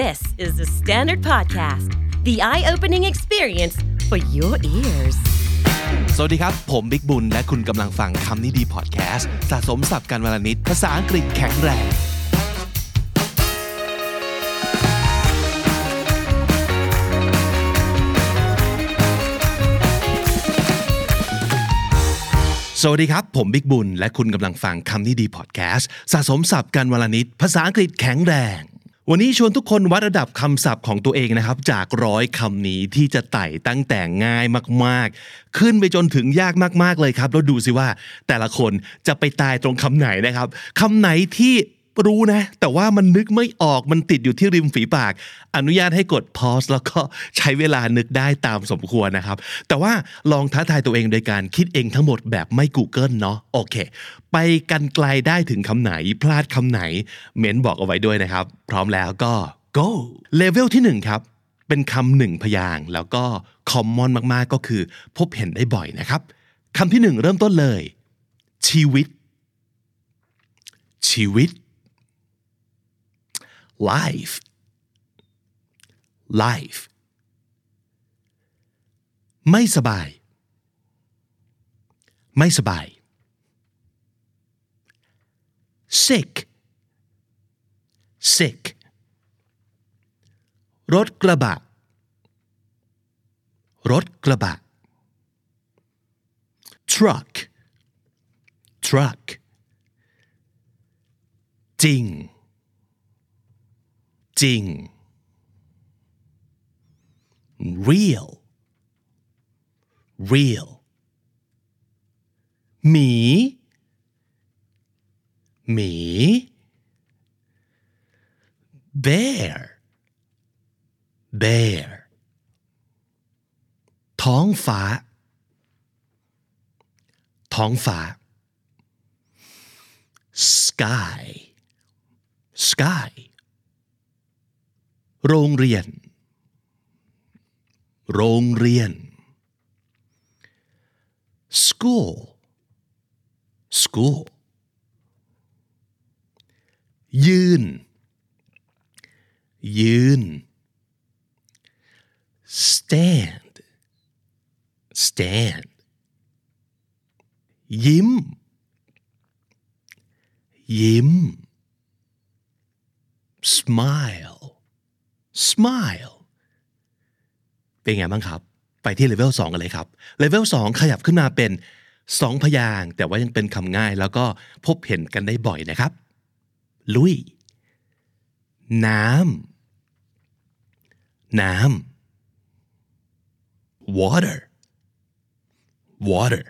This is the Standard Podcast, the eye opening experience for your ears. สวัสดีครับ ผมบิ๊กบุญ และคุณกำลังฟังคำนี้ดีพอดแคสต์สะสมสับกันวลนิดภาษาอังกฤษแข็งแรง สวัสดีครับ ผมบิ๊กบุญ และคุณกำลังฟังคำนี้ดีพอดแคสต์สะสมสับกันวลนิดภาษาอังกฤษแข็งแรง วันนี้ชวนทุกคนวัดระดับคำศัพท์ของตัวเองนะครับ จากร้อยคำนี้ที่จะไต่ตั้งแต่ง่ายมากๆ ขึ้นไปจนถึงยากมากๆเลยครับ แล้วดูสิว่าแต่ละคนจะไปตายตรงคำไหนนะครับคำไหนที่ รู้นะ แต่ว่ามันนึกไม่ออกมันติดอยู่ที่ริมฝีปาก อนุญาตให้กด pause แล้วก็ใช้เวลานึกได้ตามสมควรนะครับ แต่ว่าลองท้าทายตัวเองโดยการคิดเองทั้งหมดแบบไม่ Google เนาะโอเค ไปกันไกลได้ถึงคำไหน พลาดคำไหน เม้นบอกเอาไว้ด้วยนะครับ พร้อมแล้วก็ go เลเวลที่หนึ่งครับ เป็นคำหนึ่งพยางแล้วก็ common มากๆก็คือ พบเห็นได้บ่อยนะครับคำที่หนึ่งเริ่มต้นเลย ชีวิต ชีวิต life life ไม่สบาย ไม่สบาย sick sick รถกระบะ รถกระบะ truck truck จริง จริง real real หมี หมี bear bear ท้องฟ้า ท้องฟ้า sky sky โรงเรียน โรงเรียน school school ยืน ยืน stand stand ยิ้ม ยิ้ม smile smile เป็นไงบ้างครับ ไปที่เลเวล2กันเลยครับเลเวล2ขยับขึ้นมาเป็น 2 พยางแต่ว่ายังเป็นคำง่ายแล้วก็พบเห็นกันได้บ่อยนะครับ ลุย น้ำน้ำ water water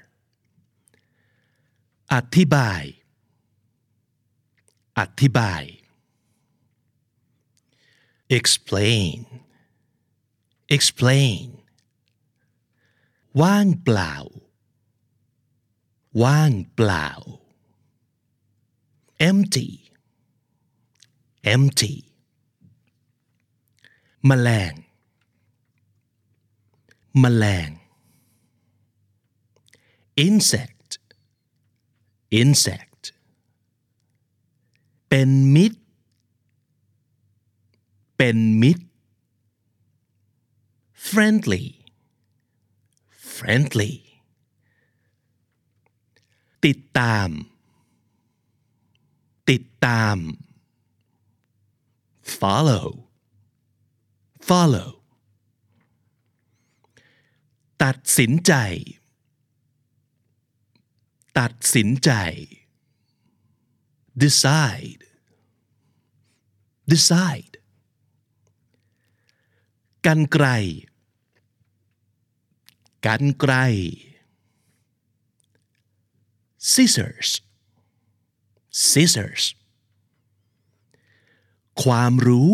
อธิบาย อธิบาย explain explain ว่างเปล่า ว่างเปล่า empty empty แมลง แมลง insect insect เป็นมิตร เป็นมิตร friendly friendly ติดตาม ติดตาม follow follow ตัดสินใจ ตัดสินใจ decide decide กันไกล กันไกล scissors scissors ความรู้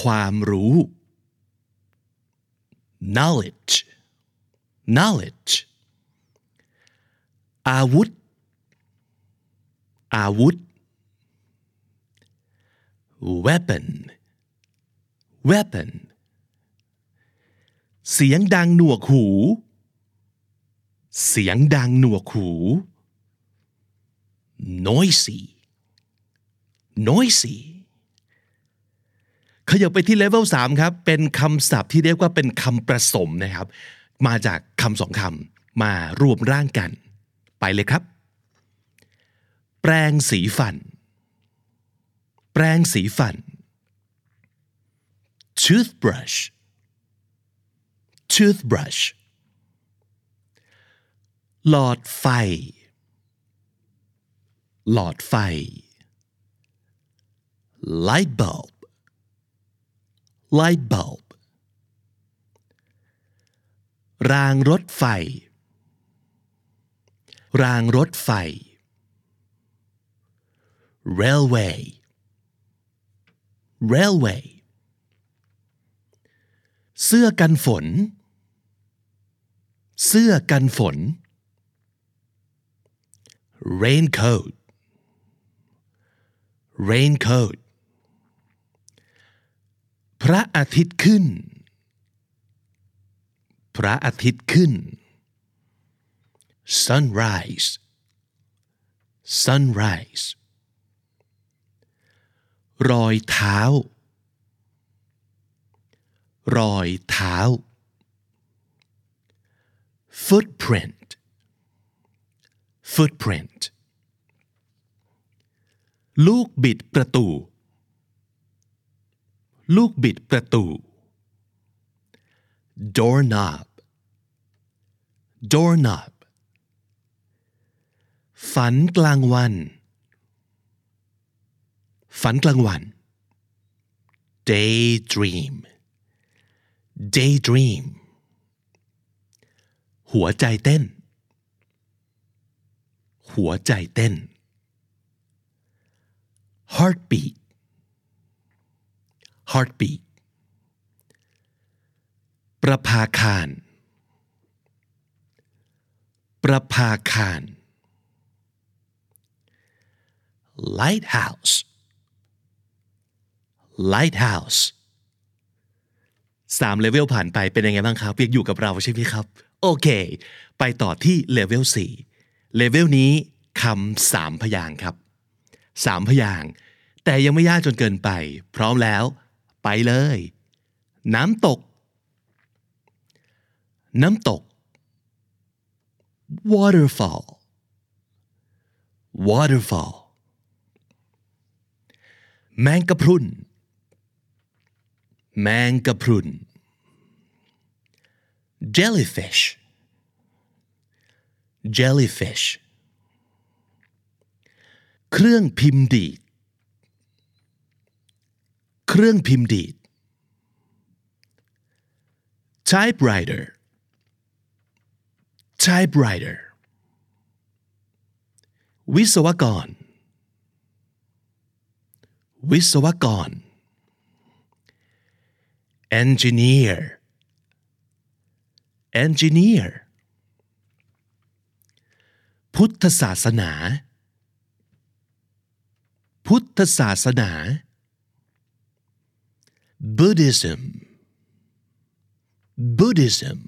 ความรู้ knowledge knowledge อาวุธ อาวุธ weapon weapon เสียงดังหนวกหู เสียงดังหนวกหู noisy noisy ขยับไปที่เลเวล3ครับ เป็นคำศัพท์ที่เรียกว่าเป็นคำประสมนะครับ มาจากคำสองคำมารวมร่างกัน ไปเลยครับ แปรงสีฟัน แปรงสีฟัน toothbrush toothbrush หลอดไฟ หลอดไฟ light bulb light bulb รางรถไฟ รางรถไฟ railway railway เสื้อกันฝน เสื้อกันฝน raincoat raincoat พระอาทิตย์ขึ้น พระอาทิตย์ขึ้น sunrise sunrise รอยเท้า รอยเท้า footprint footprint ลูกบิดประตู ลูกบิดประตู doorknob doorknob ฝันกลางวัน ฝันกลางวัน daydream daydream หัวใจเต้น หัวใจเต้น heartbeat heartbeat ประภาคาร ประภาคาร lighthouse lighthouse สามเลเวลผ่านไปเป็นยังไงบ้างครับยังอยู่กับเราใช่ไหมครับ โอเค ไปต่อที่ level 4 level นี้คำสามพยางค์ครับสามพยางค์แต่ยังไม่ยากจนเกินไป พร้อมแล้ว ไปเลย น้ำตก น้ำตก waterfall waterfall แมงกะพรุน แมงกะพรุน jellyfish jellyfish เครื่องพิมพ์ดีด เครื่องพิมพ์ดีด typewriter typewriter วิศวกร วิศวกร engineer engineer พุทธศาสนา พุทธศาสนา Buddhism Buddhism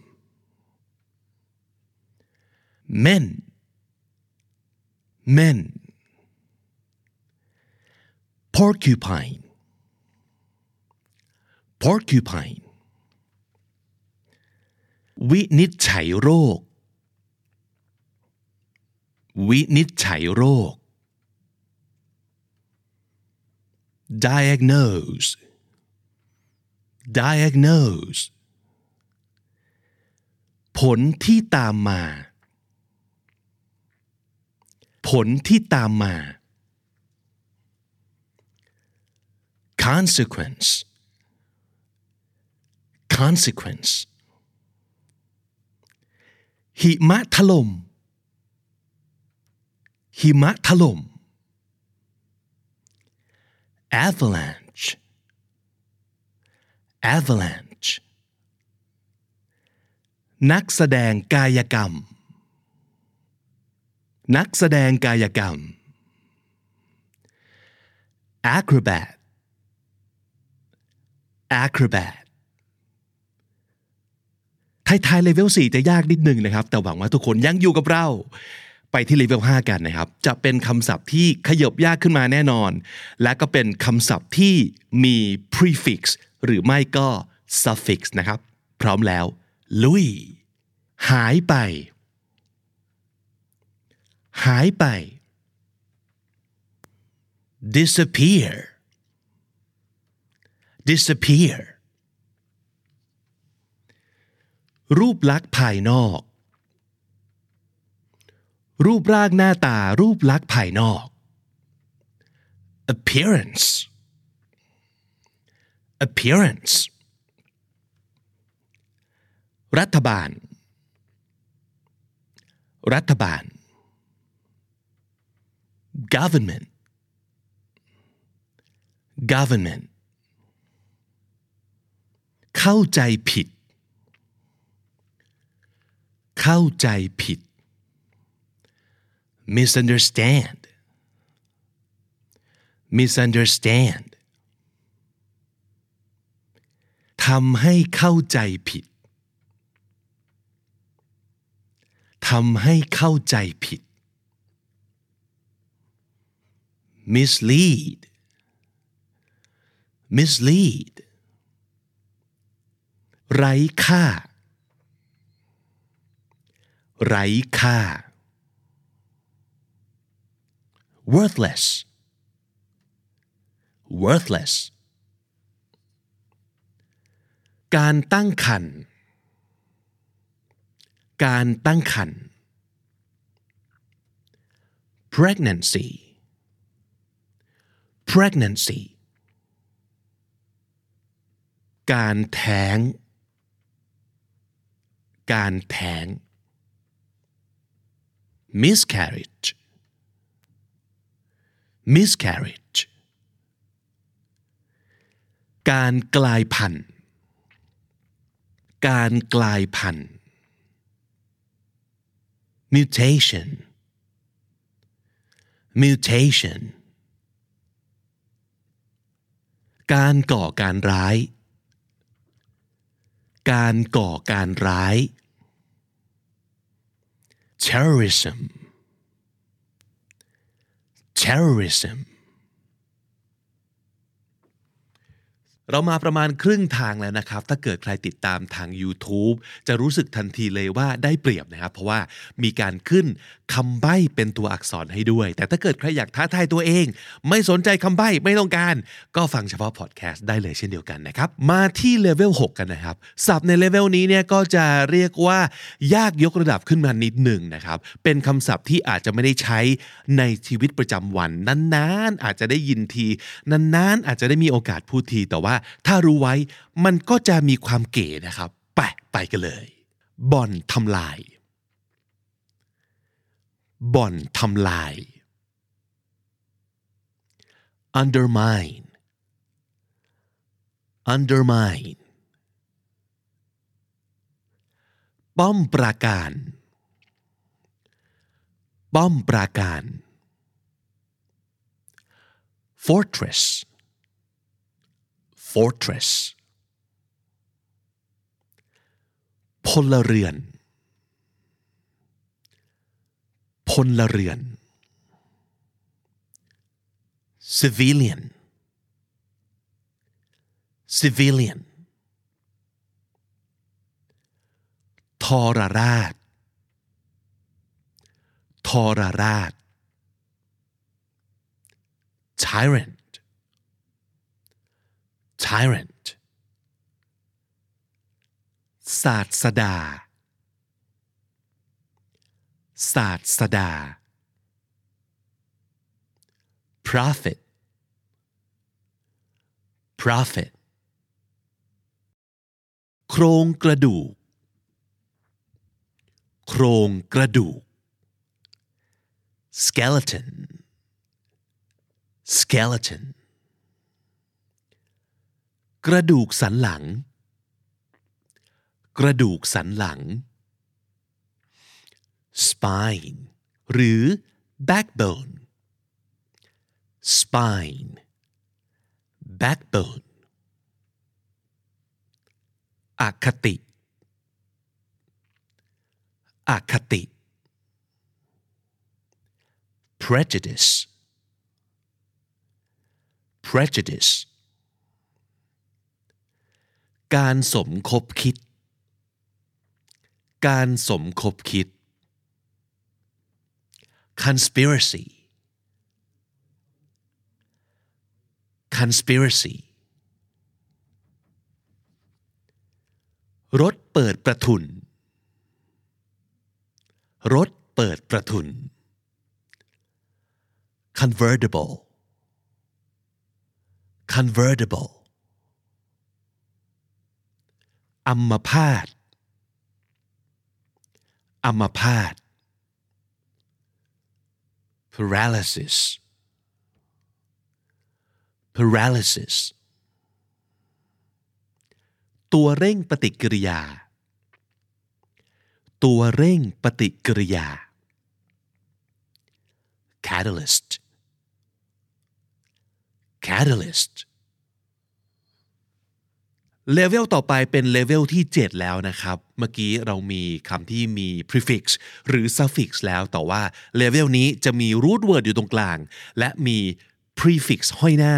men men porcupine Porcupine วินิจฉัยโรค วินิจฉัยโรค diagnose diagnose ผลที่ตามมา ผลที่ตามมา consequence consequence หิมะถลม่ม หิมะถล่ม avalanche avalanche นักแสดงกายกรรม นักแสดงกายกรรม acrobat acrobat ท้ายๆเลเวล4จะยากนิดนึงนะครับ แต่หวังว่าทุกคนยังอยู่กับเรา ไปที่เลเวล5กันนะครับ จะเป็นคำศัพท์ที่ขยบยากขึ้นมาแน่นอน และก็เป็นคำศัพท์ที่มี prefix หรือไม่ก็ suffix นะครับ พร้อมแล้ว ลุย หายไป หายไป disappear disappear รูปลักษณ์ภายนอก รูปร่างหน้าตารูปลักษณ์ภายนอก appearance appearance รัฐบาล รัฐบาล government government เข้าใจผิด เข้าใจผิด misunderstand misunderstand ทำให้เข้าใจผิด ทำให้เข้าใจผิด mislead mislead ไร้ค่า ไร้ค่า worthless worthless การตั้งคัน การตั้งคัน pregnancy pregnancy การแท้ง การแท้ง miscarriage miscarriage การกลายพันธุ์ การกลายพันธุ์ mutation mutation การก่อการร้าย การก่อการร้าย terrorism. Terrorism เรามาประมาณครึ่งทางแล้วนะครับ ถ้าเกิดใครติดตามทาง YouTube จะรู้สึกทันทีเลยว่าได้เปรียบนะครับ เพราะว่ามีการขึ้นคำใบ้เป็นตัวอักษรให้ด้วย แต่ถ้าเกิดใครอยากท้าทายตัวเอง ไม่สนใจคำใบ้ไม่ต้องการ ก็ฟังเฉพาะพอดแคสต์ได้เลยเช่นเดียวกันนะครับ มาที่เลเวล6กันนะครับศัพท์ในเลเวลนี้เนี่ยก็จะเรียกว่ายากยกระดับขึ้นมานิดหนึ่งนะครับ เป็นคำศัพท์ที่อาจจะไม่ได้ใช้ในชีวิตประจำวันนานๆอาจจะได้ยินทีนานๆอาจจะได้มีโอกาสพูดทีแต่ว่าถ้ารู้ไว้มันก็จะมีความเก๋นะครับไปไปกันเลย บ่อนทำลาย บ่อนทำลาย undermine undermine ป้อมปราการ ป้อมปราการ fortress fortress พลเรือน พลเรือน civilian civilian ทรราช ทรราช tyrant tyrant ศาสดา ศาสดา prophet prophet โครงกระดูก โครงกระดูก skeleton skeleton กระดูกสันหลัง กระดูกสันหลัง spine หรือ backbone spine backbone อคติอคติ prejudice prejudice การสมคบคิด การสมคบคิด conspiracy conspiracy รถเปิดประทุน รถเปิดประทุน convertible convertible อัมพาตอัมพาต paralysis paralysis ตัวเร่งปฏิกิริยา ตัวเร่งปฏิกิริยา catalyst catalyst เลเวลต่อไปเป็นเลเวลที่ 7 แล้วนะครับ เมื่อกี้เรามีคำที่มี prefix หรือ suffix แล้วแต่ว่าเลเวลนี้จะมี root word อยู่ตรงกลาง และมี prefix ห้อยหน้า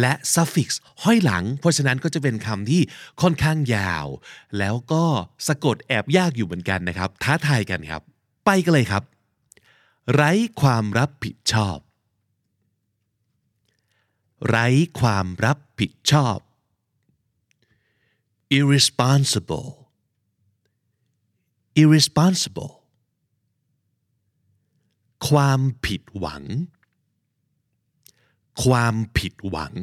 และ suffix ห้อยหลัง เพราะฉะนั้นก็จะเป็นคำที่ค่อนข้างยาว แล้วก็สะกดแอบยากอยู่เหมือนกันนะครับ ท้าทายกันครับ ไปกันเลยครับ ไร้ความรับผิดชอบ ไร้ความรับผิดชอบ irresponsible irresponsible ความผิดหวัง ความผิดหวัง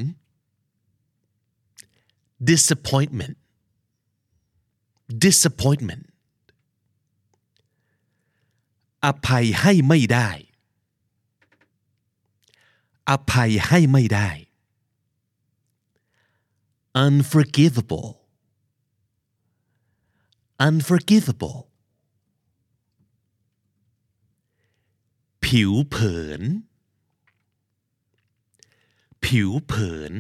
disappointment disappointment อภัยให้ไม่ได้ อภัยให้ไม่ได้ unforgivable Unforgivable ผิวเผิน ผิวเผิน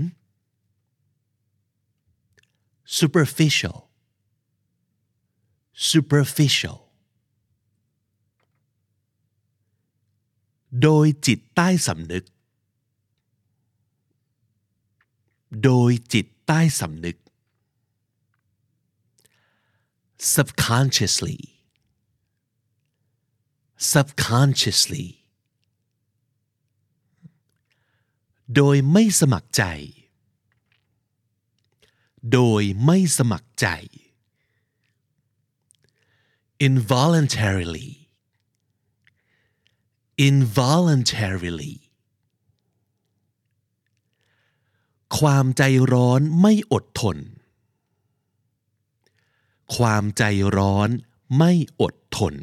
superficial superficial โดยจิตใต้สำนึก โดยจิตใต้สำนึก subconsciously subconsciously โดยไม่สมัครใจ โดยไม่สมัครใจ involuntarily involuntarily ความใจร้อนไม่อดทน ความใจร้อนไม่อดทน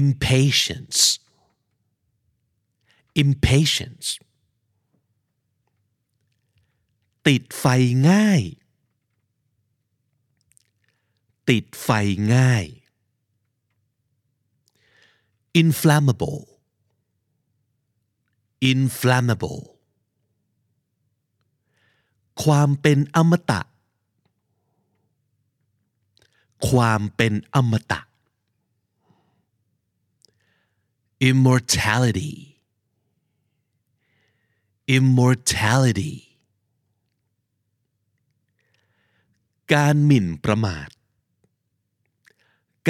impatience impatience ติดไฟง่าย ติดไฟง่าย inflammable inflammable ความเป็นอมตะ ความเป็นอมตะ immortality immortality การหมิ่นประมาท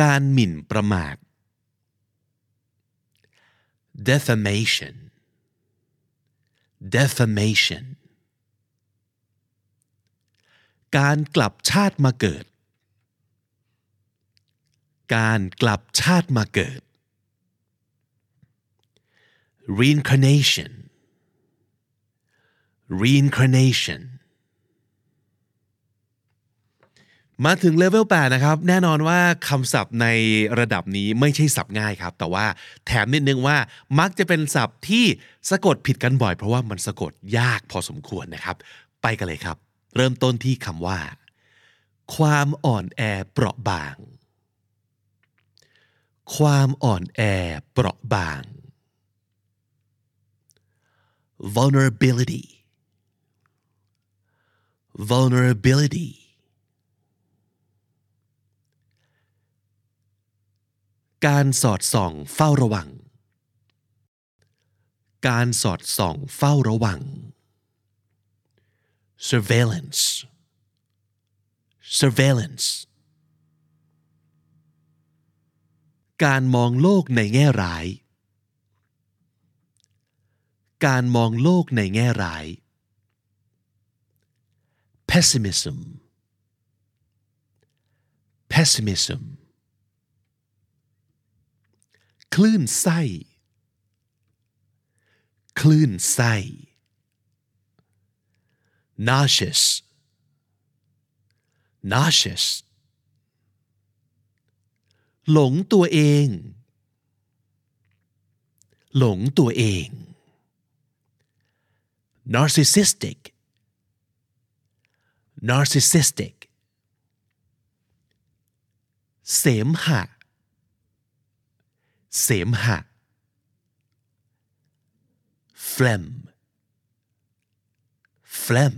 การหมิ่นประมาท defamation defamation การกลับชาติมาเกิด การกลับชาติมาเกิด reincarnation reincarnation มาถึงเลเวล8นะครับ แน่นอนว่าคำศัพท์ในระดับนี้ไม่ใช่ศัพท์ง่ายครับ แต่ว่าแถมนิดนึงว่ามักจะเป็นศัพท์ที่สะกดผิดกันบ่อย เพราะว่ามันสะกดยากพอสมควรนะครับ ไปกันเลยครับ เริ่มต้นที่คำว่า ความอ่อนแอเปราะบาง ความอ่อนแอเปราะบาง vulnerability vulnerability การสอดส่องเฝ้าระวัง การสอดส่องเฝ้าระวัง surveillance surveillance การมองโลกในแง่ร้าย การมองโลกในแง่ร้าย pessimism pessimism คลื่นไส้ คลื่นไส้ nauseous nauseous หลงตัวเอง หลงตัวเอง narcissistic narcissistic เสมหะ เสมหะ phlegm phlegm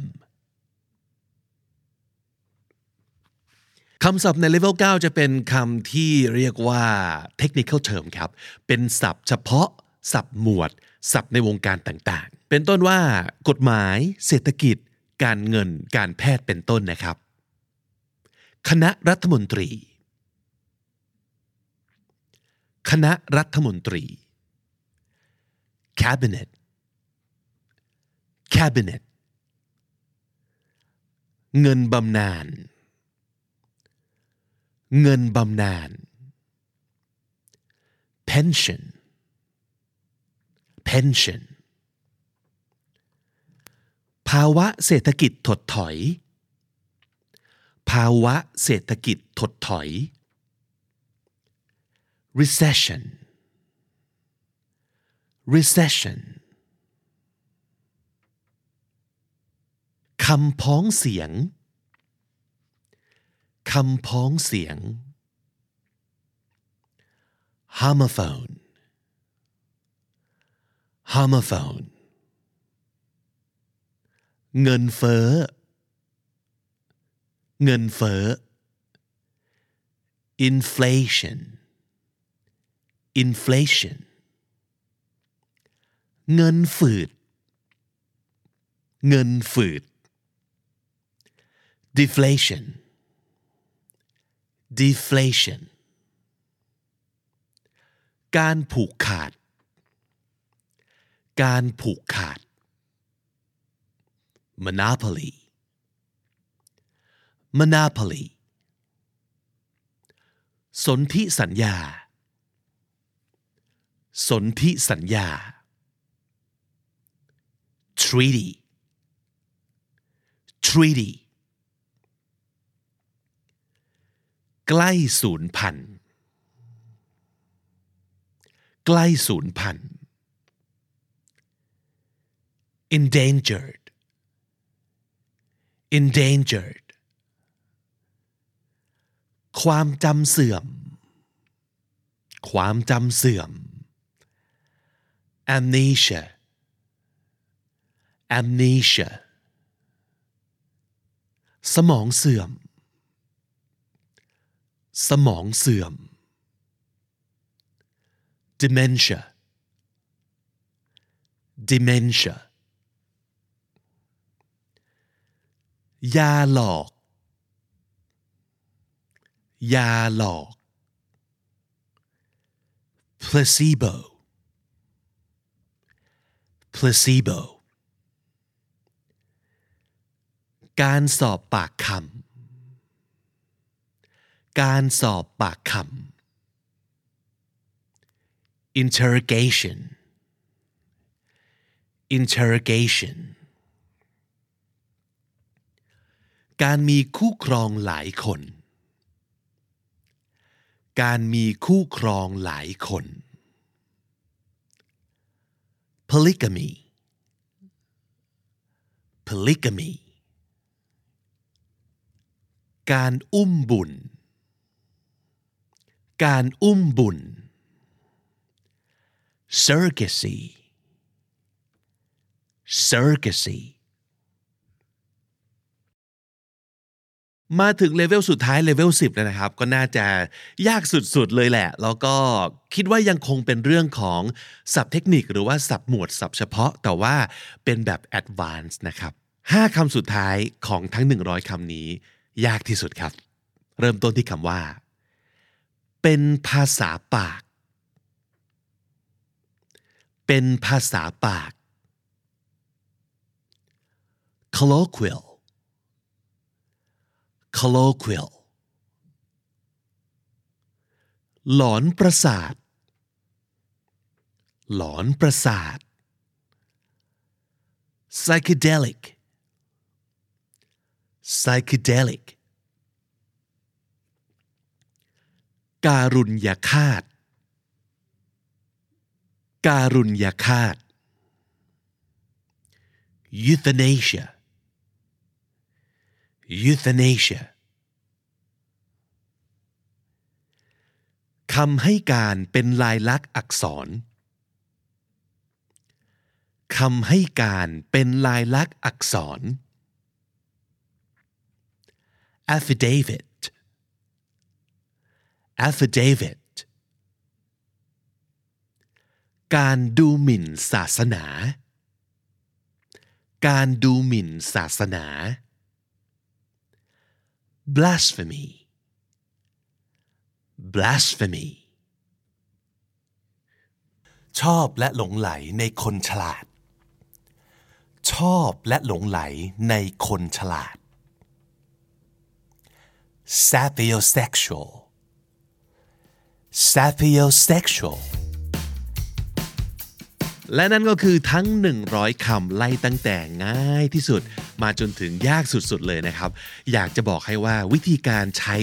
คำศัพท์ใน level 9จะเป็นคำที่เรียกว่า technical term ครับ เป็นศัพท์เฉพาะ ศัพท์หมวด ศัพท์ในวงการต่างๆ เป็นต้นว่ากฎหมาย เศรษฐกิจ การเงิน การแพทย์เป็นต้นนะครับ คณะรัฐมนตรี คณะรัฐมนตรี cabinet cabinet เงินบำนาญ เงินบำนาญ pension pension ภาวะเศรษฐกิจถดถอย ภาวะเศรษฐกิจถดถอย recession recession คำพ้องเสียง คำพ้องเสียง homophone homophone เงินเฟ้อ เงินเฟ้อ inflation inflation เงินฝืด เงินฝืด deflation deflation การผูกขาด การผูกขาด monopoly monopoly สนธิสัญญา สนธิสัญญา treaty treaty ใกล้ศูนย์พันใกล้ศูนย์พัน endangered endangered ความจำเสื่อม ความจำเสื่อม amnesia amnesia สมองเสื่อม สมองเสื่อม dementia dementia ยาหลอก ยาหลอก placebo placebo การสอบปากคำ การสอบปากคำ interrogation interrogation การมีคู่ครองหลายคน การมีคู่ครองหลายคน polygamy polygamy การอุ้มบุญ การอุ้มบุญ surrogacy surrogacy มาถึงเลเวลสุดท้ายเลเวล10แล้วนะครับ ก็น่าจะยากสุดๆเลยแหละ แล้วก็คิดว่ายังคงเป็นเรื่องของศัพท์เทคนิคหรือว่าศัพท์หมวดศัพท์เฉพาะแต่ว่าเป็นแบบ advanced นะครับ5คำสุดท้ายของทั้ง 100คำนี้ ยากที่สุดครับ เริ่มต้นที่คำว่า เป็นภาษาปาก เป็นภาษาปาก colloquial colloquial หลอนประสาท หลอนประสาท psychedelic psychedelic การุญยฆาต การุญยฆาต euthanasia euthanasia คำให้การเป็นลายลักษณ์อักษร คำให้การเป็นลายลักษณ์อักษร affidavit affidavit การดูหมิ่นศาสนา การดูหมิ่นศาสนา blasphemy blasphemy ชอบและหลงไหลในคนฉลาด ชอบและหลงไหลในคนฉลาด sapiosexual sapiosexual และนั่นก็คือทั้ง 100 คำไล่ตั้งแต่ง่ายที่สุด มาจนถึงยากสุดๆเลยนะครับ อยากจะบอกให้ว่าวิธีการใช้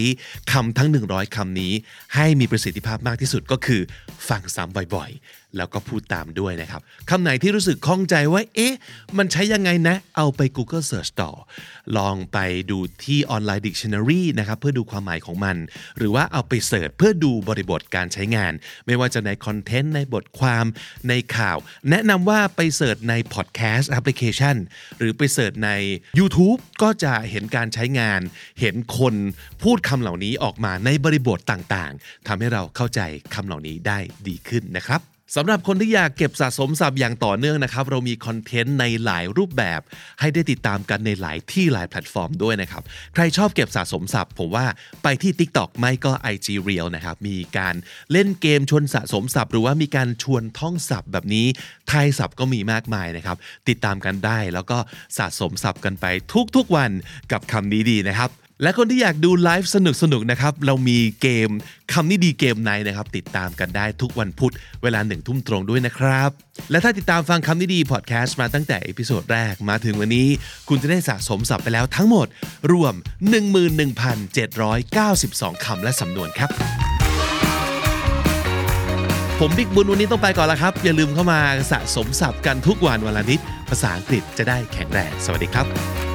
คำทั้ง 100 คำนี้ ให้มีประสิทธิภาพมากที่สุดก็คือ ฟังซ้ำบ่อยๆ แล้วก็พูดตามด้วยนะครับคำไหนที่รู้สึกข้องใจว่า เอ๊ะ มันใช้ยังไงนะ เอาไป Google Search ต่อ ลองไปดูที่ Online Dictionary นะครับ เพื่อดูความหมายของมัน หรือว่าเอาไป search เพื่อดูบริบทการใช้งาน ไม่ว่าจะใน content ในบทความในข่าว แนะนำว่าไป search ใน Podcast Application หรือไป search ใน YouTube ก็จะเห็นการใช้งาน เห็นคนพูดคำเหล่านี้ออกมาในบริบทต่างๆทำให้เราเข้าใจคำเหล่านี้ได้ดีขึ้นนะครับ สำหรับคนที่อยากเก็บสะสมศัพท์อย่างต่อเนื่องนะครับ เรามี content ในหลายรูปแบบ ให้ได้ติดตามกันในหลายที่หลายแพลตฟอร์มด้วยนะครับ ใครชอบเก็บสะสมศัพท์ ผมว่าไปที่ TikTok ไม่ก็ IG Reel นะครับ มีการเล่นเกมชวนสะสมศัพท์ หรือว่ามีการชวนท่องศัพท์แบบนี้ไทยศัพท์ก็มีมากมายนะครับ ติดตามกันได้แล้วก็สะสมศัพท์กันไปทุกๆวันกับคำนี้ดีนะครับ และคนที่อยากดูไลฟ์สนุกๆนะครับ เรามีเกมคำนี้ดีเกมไหนนะครับ ติดตามกันได้ทุกวันพุธเวลาหนึ่งทุ่มตรงด้วยนะครับ และถ้าติดตามฟังคำนี้ดีพอดแคสต์มาตั้งแต่ episode แรกมาถึงวันนี้ คุณจะได้สะสมศัพท์ไปแล้วทั้งหมด รวม 11,792 คำและสำนวนครับ ผมบิ๊กบุญวันนี้ต้องไปก่อนแล้วครับ อย่าลืมเข้ามาสะสมศัพท์กันทุกวันวันละนิดภาษาอังกฤษจะได้แข็งแรงสวัสดีครับ